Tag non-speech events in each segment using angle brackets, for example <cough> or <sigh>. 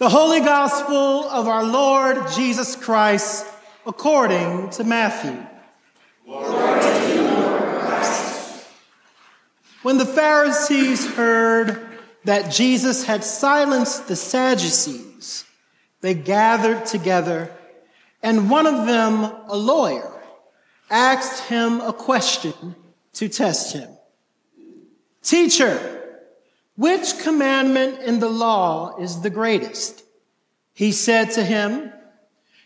The Holy Gospel of our Lord Jesus Christ according to Matthew. When the Pharisees heard that Jesus had silenced the Sadducees, they gathered together, and one of them, a lawyer, asked him a question to test him. Teacher, which commandment in the law is the greatest? He said to him,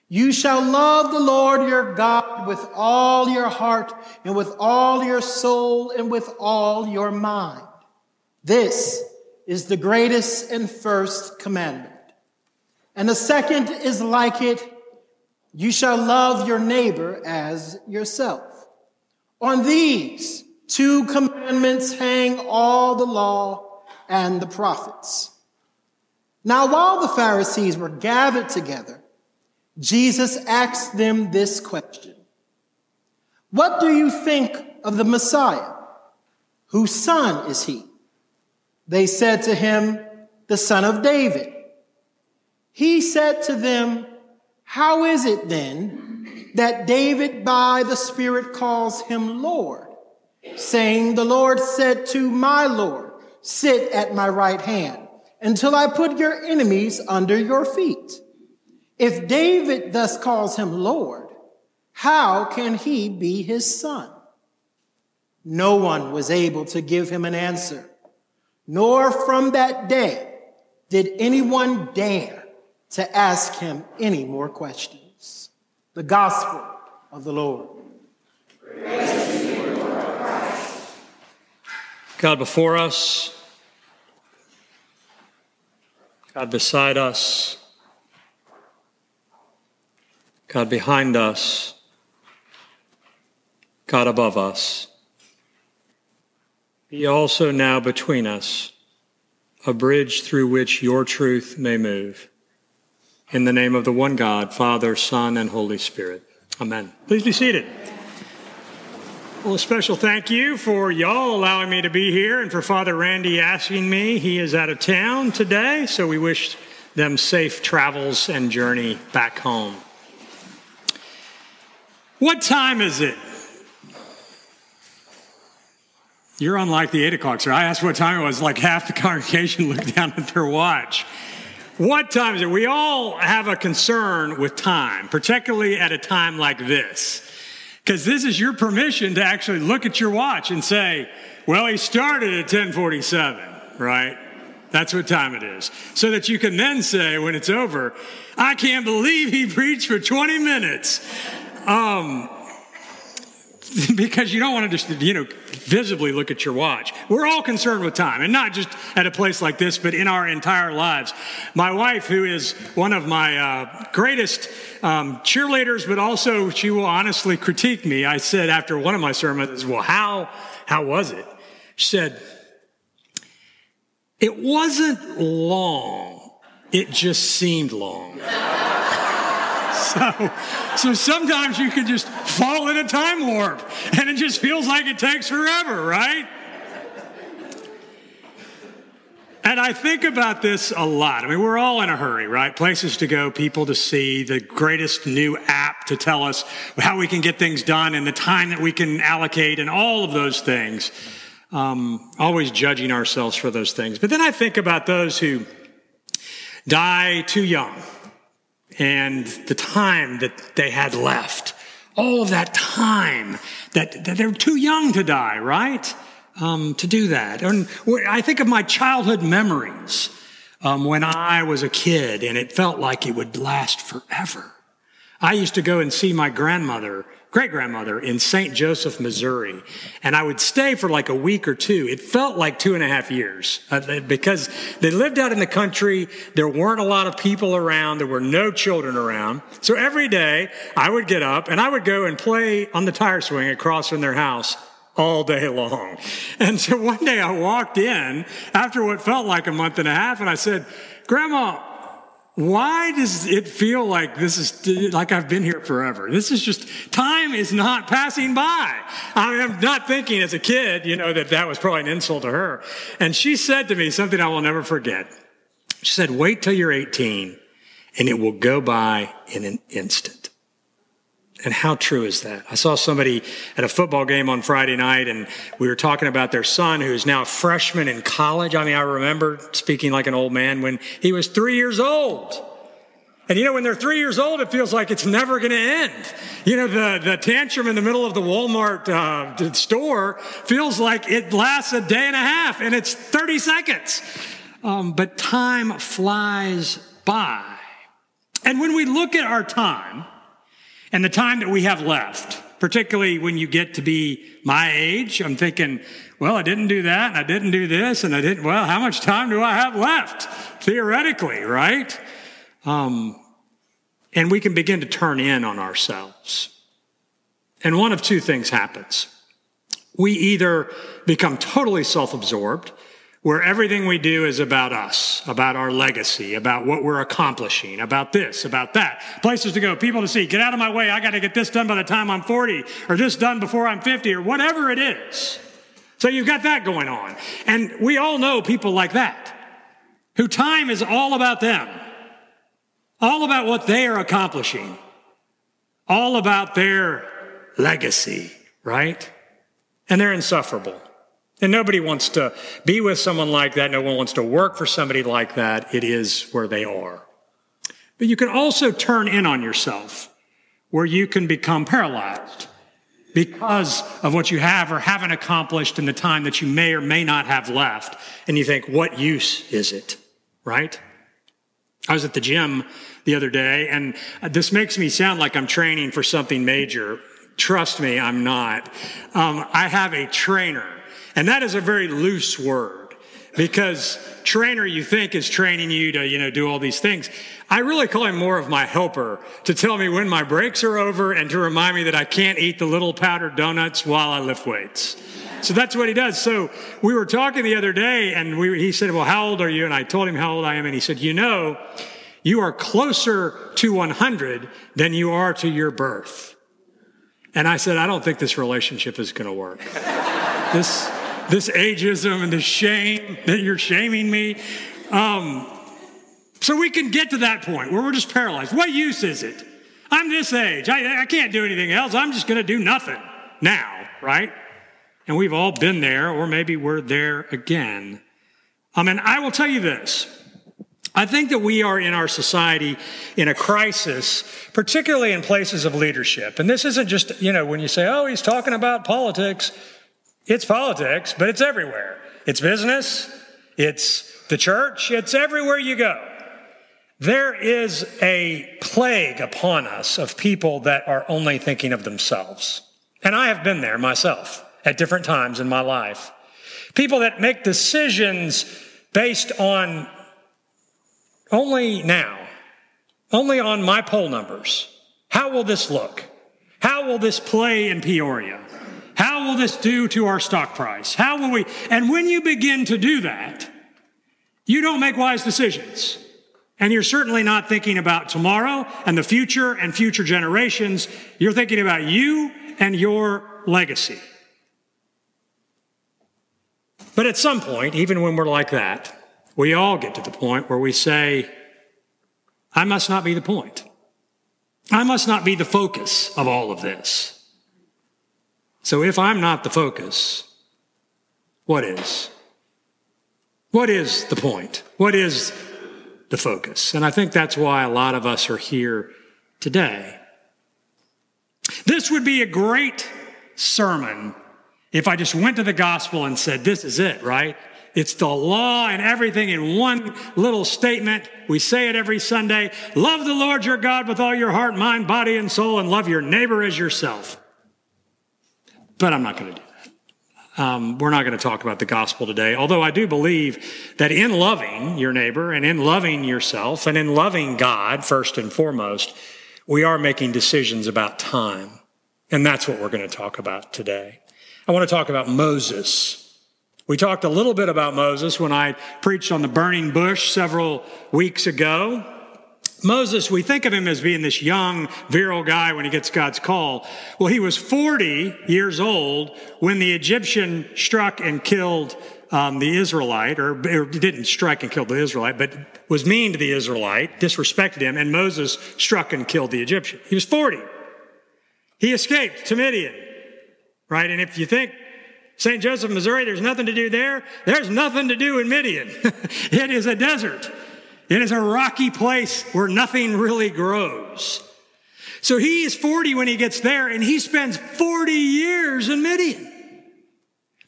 You shall love the Lord your God with all your heart and with all your soul and with all your mind. This is the greatest and first commandment. And the second is like it. You shall love your neighbor as yourself. On these two commandments hang all the law and the prophets. Now, while the Pharisees were gathered together, Jesus asked them this question What do you think of the Messiah? Whose son is he? They said to him, The son of David. He said to them, How is it then that David by the Spirit calls him Lord, saying, The Lord said to my Lord, Sit at my right hand until I put your enemies under your feet. If David thus calls him Lord, how can he be his son? No one was able to give him an answer, nor from that day did anyone dare to ask him any more questions. The gospel of the Lord. God before us, God beside us, God behind us, God above us. Be also now between us, a bridge through which your truth may move. In the name of the one God, Father, Son, and Holy Spirit. Amen. Please be seated. Well, a special thank you for y'all allowing me to be here and for Father Randy asking me. He is out of town today, so we wish them safe travels and journey back home. What time is it? You're unlike the eight o'clock, sir. I asked what time it was, like half the <laughs> congregation looked down at their watch. What time is it? We all have a concern with time, particularly at a time like this. Because this is your permission to actually look at your watch and say, well, he started at 1047, right? That's what time it is. So that you can then say when it's over, I can't believe he preached for 20 minutes. Um, <laughs> because you don't want to just, you know, visibly look at your watch. We're all concerned with time, and not just at a place like this, but in our entire lives. My wife, who is one of my uh, greatest um, cheerleaders, but also she will honestly critique me. I said after one of my sermons, "Well, how how was it?" She said, "It wasn't long. It just seemed long." <laughs> So, so sometimes you can just fall in a time warp and it just feels like it takes forever, right? And I think about this a lot. I mean, we're all in a hurry, right? Places to go, people to see, the greatest new app to tell us how we can get things done and the time that we can allocate and all of those things. Um, always judging ourselves for those things. But then I think about those who die too young and the time that they had left. All of that time that, that they're too young to die, right? Um, to do that. And I think of my childhood memories um, when I was a kid and it felt like it would last forever. I used to go and see my grandmother great grandmother in St. Joseph, Missouri. And I would stay for like a week or two. It felt like two and a half years uh, because they lived out in the country. There weren't a lot of people around. There were no children around. So every day I would get up and I would go and play on the tire swing across from their house all day long. <laughs> And so one day I walked in after what felt like a month and a half and I said, Grandma, why does it feel like this is like I've been here forever? This is just time is not passing by. I'm not thinking as a kid, you know, that that was probably an insult to her. And she said to me something I will never forget. She said, wait till you're 18 and it will go by in an instant. And how true is that? I saw somebody at a football game on Friday night and we were talking about their son who's now a freshman in college. I mean, I remember speaking like an old man when he was three years old. And you know, when they're three years old, it feels like it's never going to end. You know, the, the tantrum in the middle of the Walmart uh, store feels like it lasts a day and a half and it's 30 seconds. Um, but time flies by. And when we look at our time and the time that we have left, particularly when you get to be my age, I'm thinking, well, I didn't do that and I didn't do this and I didn't, well, how much time do I have left? Theoretically, right? Um, and we can begin to turn in on ourselves. And one of two things happens. We either become totally self absorbed, where everything we do is about us, about our legacy, about what we're accomplishing, about this, about that. Places to go, people to see. Get out of my way. I got to get this done by the time I'm 40 or this done before I'm 50 or whatever it is. So you've got that going on. And we all know people like that who time is all about them all about what they are accomplishing, all about their legacy, right? And they're insufferable. And nobody wants to be with someone like that. No one wants to work for somebody like that. It is where they are. But you can also turn in on yourself where you can become paralyzed because of what you have or haven't accomplished in the time that you may or may not have left. And you think, what use is it? Right? I was at the gym the other day, and this makes me sound like I'm training for something major. Trust me, I'm not. Um, I have a trainer, and that is a very loose word because trainer you think is training you to, you know, do all these things. I really call him more of my helper to tell me when my breaks are over and to remind me that I can't eat the little powdered donuts while I lift weights. So that's what he does. So we were talking the other day and we, he said, well, how old are you? And I told him how old I am. And he said, you know, you are closer to 100 than you are to your birth. And I said, I don't think this relationship is going to work. this, this ageism and the shame that you're shaming me. Um, so we can get to that point where we're just paralyzed. What use is it? I'm this age. I, I can't do anything else. I'm just going to do nothing now, right? And we've all been there, or maybe we're there again. I mean, I will tell you this. I think that we are in our society in a crisis, particularly in places of leadership. And this isn't just, you know, when you say, oh, he's talking about politics, it's politics, but it's everywhere. It's business, it's the church, it's everywhere you go. There is a plague upon us of people that are only thinking of themselves. And I have been there myself at different times in my life. People that make decisions based on only now, only on my poll numbers. How will this look? How will this play in Peoria? How will this do to our stock price? How will we? And when you begin to do that, you don't make wise decisions. And you're certainly not thinking about tomorrow and the future and future generations. You're thinking about you and your legacy. But at some point, even when we're like that, we all get to the point where we say, I must not be the point. I must not be the focus of all of this. So if I'm not the focus, what is? What is the point? What is the focus? And I think that's why a lot of us are here today. This would be a great sermon if I just went to the gospel and said, This is it, right? It's the law and everything in one little statement. We say it every Sunday. Love the Lord your God with all your heart, mind, body, and soul, and love your neighbor as yourself. But I'm not going to do that. Um, we're not going to talk about the gospel today, although I do believe that in loving your neighbor and in loving yourself and in loving God, first and foremost, we are making decisions about time. And that's what we're going to talk about today. I want to talk about Moses. We talked a little bit about Moses when I preached on the burning bush several weeks ago. Moses, we think of him as being this young, virile guy when he gets God's call. Well, he was 40 years old when the Egyptian struck and killed um, the Israelite, or, or didn't strike and kill the Israelite, but was mean to the Israelite, disrespected him, and Moses struck and killed the Egyptian. He was 40. He escaped to Midian, right? And if you think St. Joseph, Missouri, there's nothing to do there, there's nothing to do in Midian. <laughs> it is a desert. It is a rocky place where nothing really grows. So he is 40 when he gets there, and he spends 40 years in Midian.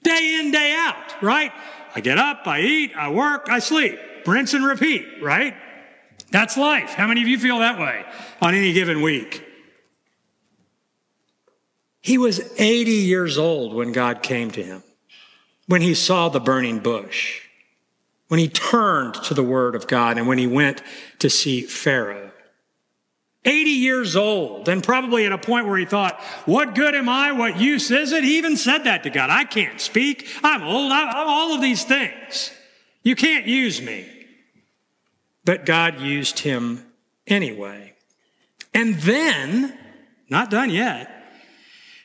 Day in, day out, right? I get up, I eat, I work, I sleep. Rinse and repeat, right? That's life. How many of you feel that way on any given week? He was 80 years old when God came to him, when he saw the burning bush, when he turned to the word of God, and when he went to see Pharaoh. 80 years old, and probably at a point where he thought, What good am I? What use is it? He even said that to God. I can't speak. I'm old. I'm all of these things. You can't use me. But God used him anyway. And then, not done yet,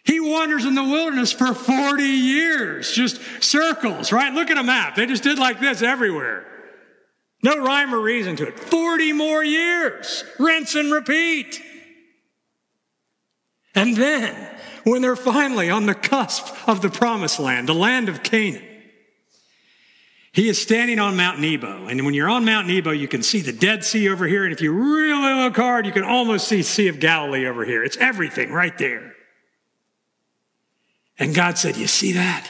he wanders in the wilderness for 40 years, just circles, right? Look at a map. They just did like this everywhere. No rhyme or reason to it. 40 more years, rinse and repeat. And then, when they're finally on the cusp of the promised land, the land of Canaan, he is standing on Mount Nebo. And when you're on Mount Nebo, you can see the Dead Sea over here. And if you really look hard, you can almost see Sea of Galilee over here. It's everything right there. And God said, You see that?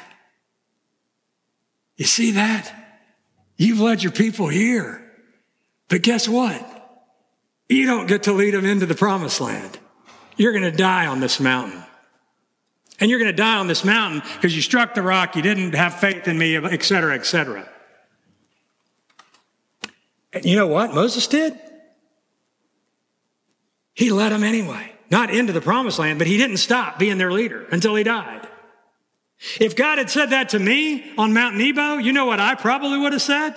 You see that? You've led your people here. But guess what? You don't get to lead them into the promised land. You're going to die on this mountain. And you're going to die on this mountain because you struck the rock, you didn't have faith in me, et cetera, et cetera. And you know what Moses did? He led them anyway. Not into the promised land, but he didn't stop being their leader until he died. If God had said that to me on Mount Nebo, you know what I probably would have said?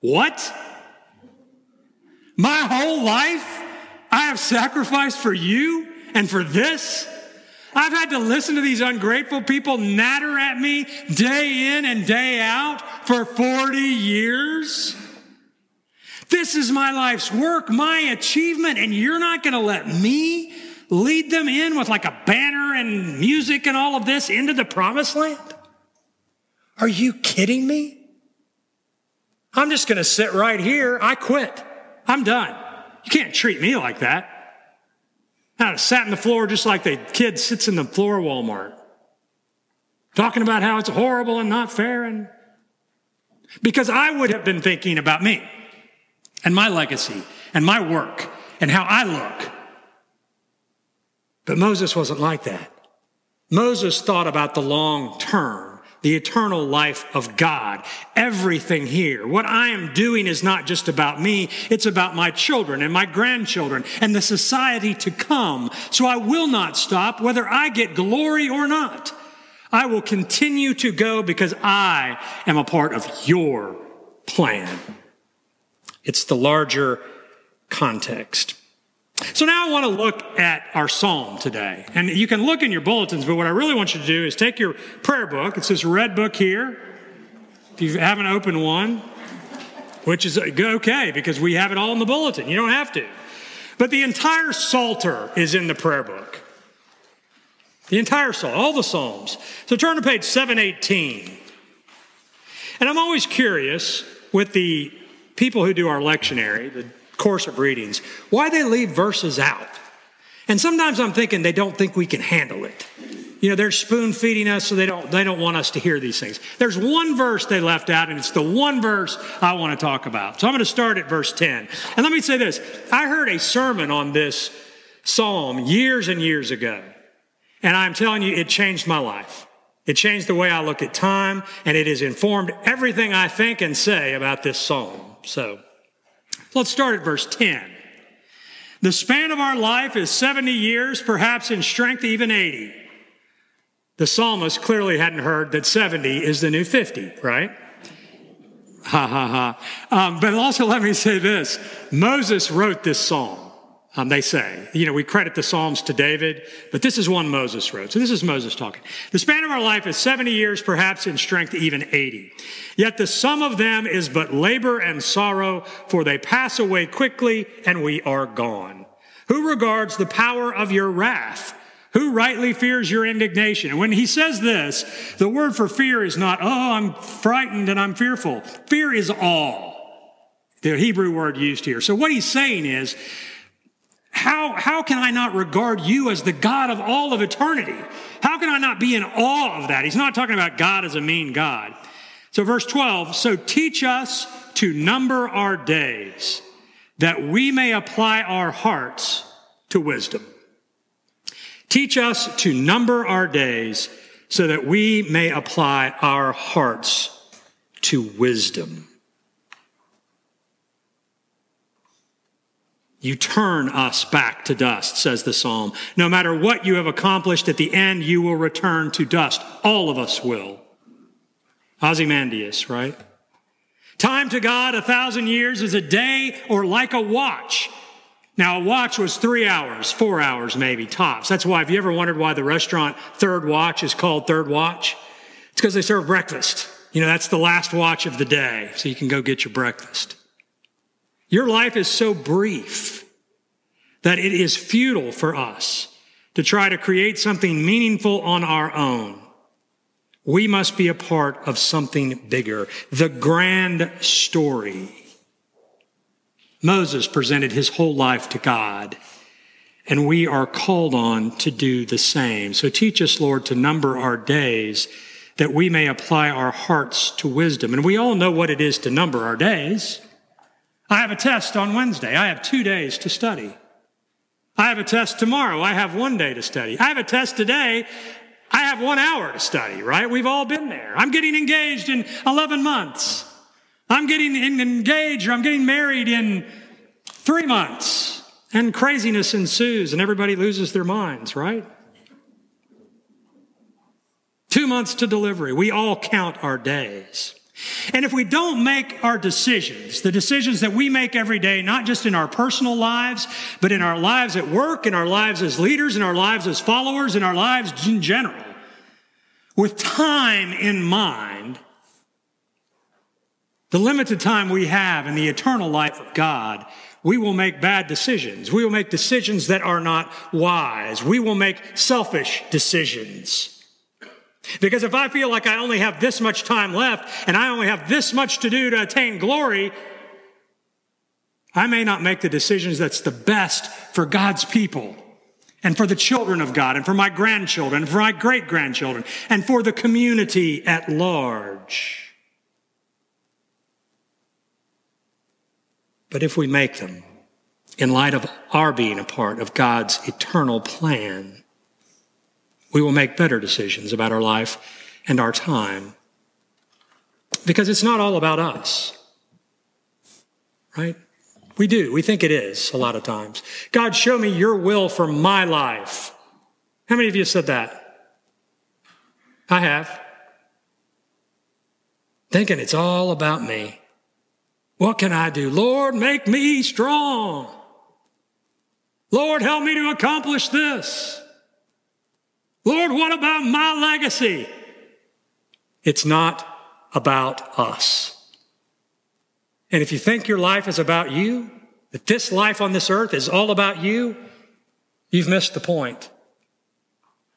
What? My whole life I have sacrificed for you and for this? I've had to listen to these ungrateful people natter at me day in and day out for 40 years. This is my life's work, my achievement, and you're not going to let me lead them in with like a banner and music and all of this into the promised land? Are you kidding me? I'm just going to sit right here. I quit. I'm done. You can't treat me like that. I sat in the floor just like the kid sits in the floor Walmart, talking about how it's horrible and not fair. And because I would have been thinking about me and my legacy and my work and how I look but Moses wasn't like that. Moses thought about the long term, the eternal life of God. Everything here, what I am doing is not just about me, it's about my children and my grandchildren and the society to come. So I will not stop whether I get glory or not. I will continue to go because I am a part of your plan. It's the larger context. So now I want to look at our psalm today. And you can look in your bulletins, but what I really want you to do is take your prayer book. It's this red book here. If you haven't opened one, which is okay because we have it all in the bulletin. You don't have to. But the entire Psalter is in the prayer book. The entire Psalm, all the Psalms. So turn to page 718. And I'm always curious with the people who do our lectionary, the course of readings, why they leave verses out. And sometimes I'm thinking they don't think we can handle it. You know, they're spoon feeding us, so they don't, they don't want us to hear these things. There's one verse they left out, and it's the one verse I want to talk about. So I'm going to start at verse 10. And let me say this I heard a sermon on this psalm years and years ago. And I'm telling you, it changed my life. It changed the way I look at time, and it has informed everything I think and say about this psalm. So Let's start at verse 10. The span of our life is 70 years, perhaps in strength even 80. The psalmist clearly hadn't heard that 70 is the new 50, right? Ha ha ha. Um, but also, let me say this Moses wrote this psalm. Um, they say. You know, we credit the Psalms to David, but this is one Moses wrote. So this is Moses talking. The span of our life is 70 years, perhaps in strength, even 80. Yet the sum of them is but labor and sorrow, for they pass away quickly and we are gone. Who regards the power of your wrath? Who rightly fears your indignation? And when he says this, the word for fear is not, oh, I'm frightened and I'm fearful. Fear is awe. The Hebrew word used here. So what he's saying is, how, how can I not regard you as the God of all of eternity? How can I not be in awe of that? He's not talking about God as a mean God. So, verse 12, so teach us to number our days that we may apply our hearts to wisdom. Teach us to number our days so that we may apply our hearts to wisdom. You turn us back to dust, says the psalm. No matter what you have accomplished, at the end you will return to dust. All of us will. Ozymandias, right? Time to God, a thousand years is a day or like a watch. Now, a watch was three hours, four hours maybe, tops. That's why, have you ever wondered why the restaurant Third Watch is called Third Watch? It's because they serve breakfast. You know, that's the last watch of the day, so you can go get your breakfast. Your life is so brief that it is futile for us to try to create something meaningful on our own. We must be a part of something bigger, the grand story. Moses presented his whole life to God, and we are called on to do the same. So teach us, Lord, to number our days that we may apply our hearts to wisdom. And we all know what it is to number our days. I have a test on Wednesday. I have two days to study. I have a test tomorrow. I have one day to study. I have a test today. I have one hour to study, right? We've all been there. I'm getting engaged in 11 months. I'm getting engaged or I'm getting married in three months. And craziness ensues and everybody loses their minds, right? Two months to delivery. We all count our days. And if we don't make our decisions, the decisions that we make every day, not just in our personal lives, but in our lives at work, in our lives as leaders, in our lives as followers, in our lives in general, with time in mind, the limited time we have in the eternal life of God, we will make bad decisions. We will make decisions that are not wise. We will make selfish decisions. Because if I feel like I only have this much time left and I only have this much to do to attain glory, I may not make the decisions that's the best for God's people and for the children of God and for my grandchildren, and for my great grandchildren, and for the community at large. But if we make them in light of our being a part of God's eternal plan, we will make better decisions about our life and our time. Because it's not all about us, right? We do. We think it is a lot of times. God, show me your will for my life. How many of you said that? I have. Thinking it's all about me. What can I do? Lord, make me strong. Lord, help me to accomplish this. Lord, what about my legacy? It's not about us. And if you think your life is about you, that this life on this earth is all about you, you've missed the point.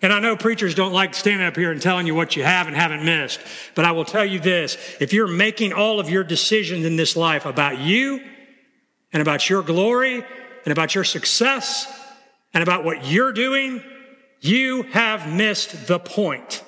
And I know preachers don't like standing up here and telling you what you have and haven't missed, but I will tell you this. If you're making all of your decisions in this life about you and about your glory and about your success and about what you're doing, you have missed the point.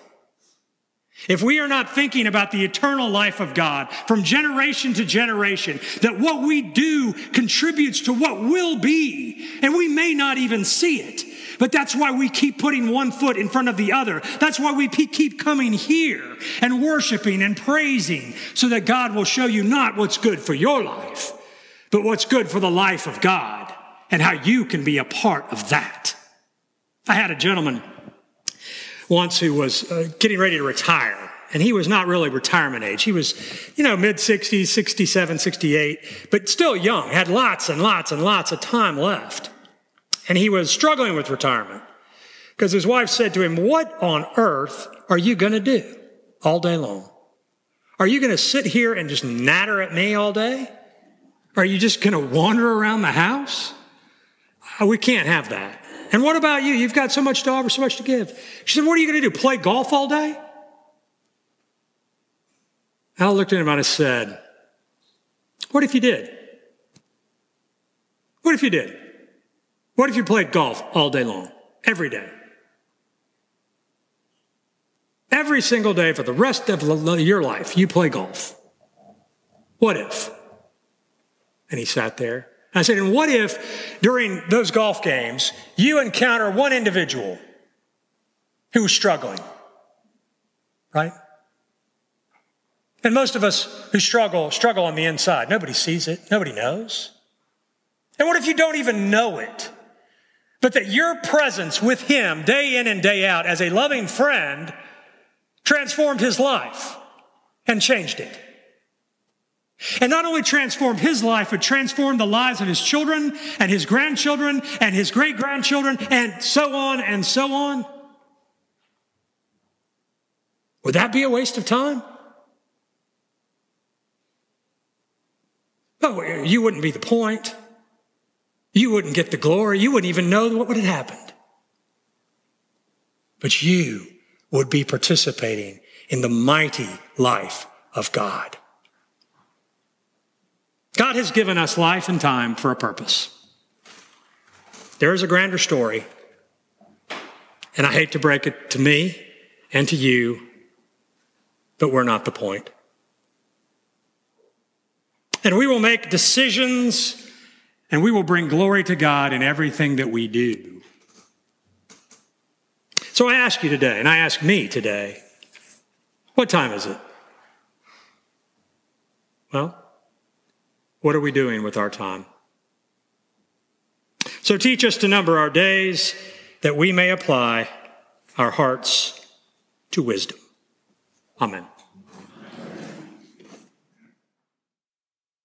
If we are not thinking about the eternal life of God from generation to generation, that what we do contributes to what will be, and we may not even see it. But that's why we keep putting one foot in front of the other. That's why we keep coming here and worshiping and praising so that God will show you not what's good for your life, but what's good for the life of God and how you can be a part of that. I had a gentleman once who was uh, getting ready to retire, and he was not really retirement age. He was, you know, mid 60s, 67, 68, but still young, had lots and lots and lots of time left. And he was struggling with retirement because his wife said to him, What on earth are you going to do all day long? Are you going to sit here and just natter at me all day? Are you just going to wander around the house? Uh, we can't have that. And what about you? You've got so much to offer, so much to give. She said, What are you going to do? Play golf all day? I looked at him and I said, What if you did? What if you did? What if you played golf all day long, every day? Every single day for the rest of your life, you play golf. What if? And he sat there. I said, and what if during those golf games, you encounter one individual who was struggling? Right? And most of us who struggle, struggle on the inside. Nobody sees it. Nobody knows. And what if you don't even know it? But that your presence with him day in and day out as a loving friend transformed his life and changed it. And not only transformed his life, but transformed the lives of his children and his grandchildren and his great grandchildren and so on and so on. Would that be a waste of time? Oh, you wouldn't be the point. You wouldn't get the glory. You wouldn't even know what would have happened. But you would be participating in the mighty life of God. God has given us life and time for a purpose. There is a grander story, and I hate to break it to me and to you, but we're not the point. And we will make decisions and we will bring glory to God in everything that we do. So I ask you today, and I ask me today, what time is it? Well, what are we doing with our time? So teach us to number our days that we may apply our hearts to wisdom. Amen.